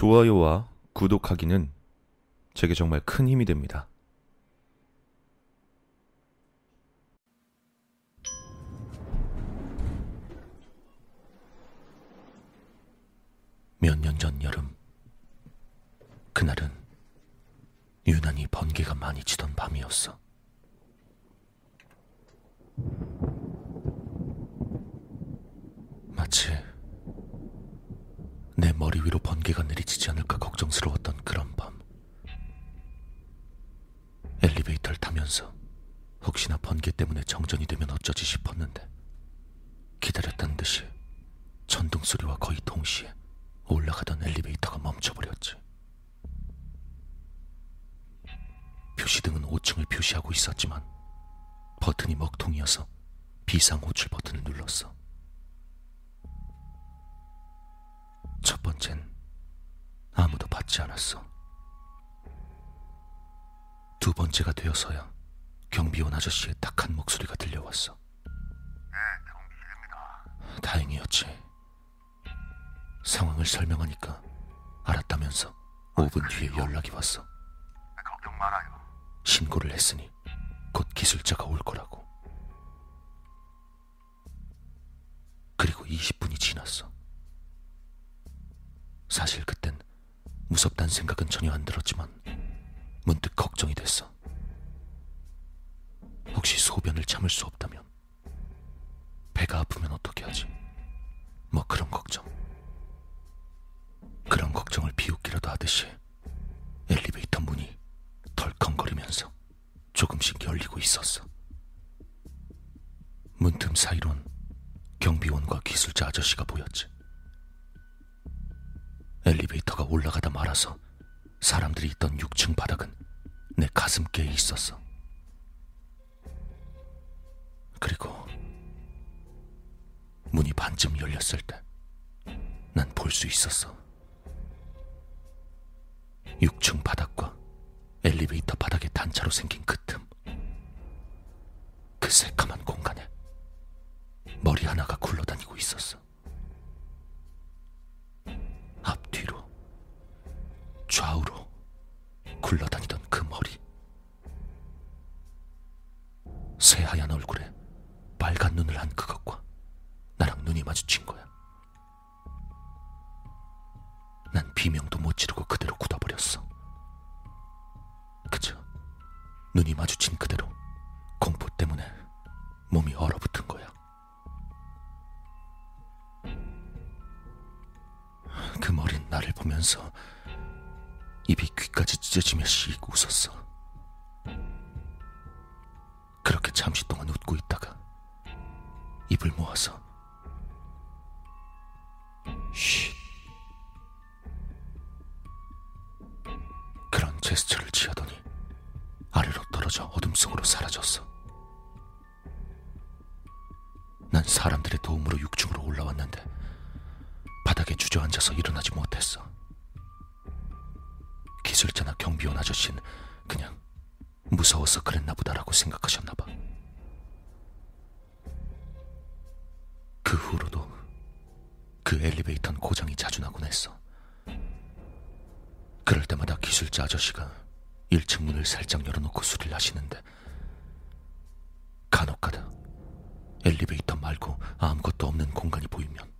좋아요와 구독하기는 제게 정말 큰 힘이 됩니다. 몇 년 전 여름. 그날은 유난히 번개가 많이 치던 밤이었어. 마치 내 머리 위로 내리치지 않을까 걱정스러웠던 그런 밤. 엘리베이터를 타면서 혹시나 번개 때문에 정전이 되면 어쩌지 싶었는데 기다렸다는 듯이 천둥 소리와 거의 동시에 올라가던 엘리베이터가 멈춰버렸지. 표시등은 5층을 표시하고 있었지만 버튼이 먹통이어서 비상 호출 버튼을 눌렀어. 첫 번째는 받지 않았어. 두 번째가 되어서야 경비원 아저씨의 딱한 목소리가 들려왔어. 네, 경비실입니다. 다행이었지. 상황을 설명하니까 알았다면서 5분 뒤에 연락이 왔어. 네, 걱정 말아요. 신고를 했으니 곧 기술자가 올 거라고. 그리고 20분이 지났어. 사실 그땐 무섭단 생각은 전혀 안 들었지만 문득 걱정이 됐어. 혹시 소변을 참을 수 없다면 배가 아프면 어떻게 하지? 뭐 그런 걱정. 그런 걱정을 비웃기라도 하듯이 엘리베이터 문이 덜컹거리면서 조금씩 열리고 있었어. 문틈 사이론 경비원과 기술자 아저씨가 보였지. 엘리베이터가 올라가다 말아서 사람들이 있던 6층 바닥은 내 가슴께에 있었어. 그리고 문이 반쯤 열렸을 때 난 볼 수 있었어. 6층 바닥과 엘리베이터 바닥의 단차로 생긴 좌우로 굴러다니던 그 머리. 새하얀 얼굴에 빨간 눈을 한 그것과 나랑 눈이 마주친 거야. 난 비명도 못 지르고 그대로 굳어버렸어. 그저 눈이 마주친 그대로 공포 때문에 몸이 얼어붙은 거야. 그 머린 나를 보면서 입이 귀까지 찢어지며 씩 웃었어. 그렇게 잠시 동안 웃고 있다가 입을 모아서 쉬 그런 제스처를 취하더니 아래로 떨어져 어둠 속으로 사라졌어. 난 사람들의 도움으로 6층으로 올라왔는데 바닥에 주저앉아서 일어나지 못했어. 기술자나 경비원 아저씨는 그냥 무서워서 그랬나 보다라고 생각하셨나 봐. 그 후로도 그 엘리베이터는 고장이 자주 나곤 했어. 그럴 때마다 기술자 아저씨가 1층 문을 살짝 열어놓고 수리를 하시는데 간혹가다 엘리베이터 말고 아무것도 없는 공간이 보이면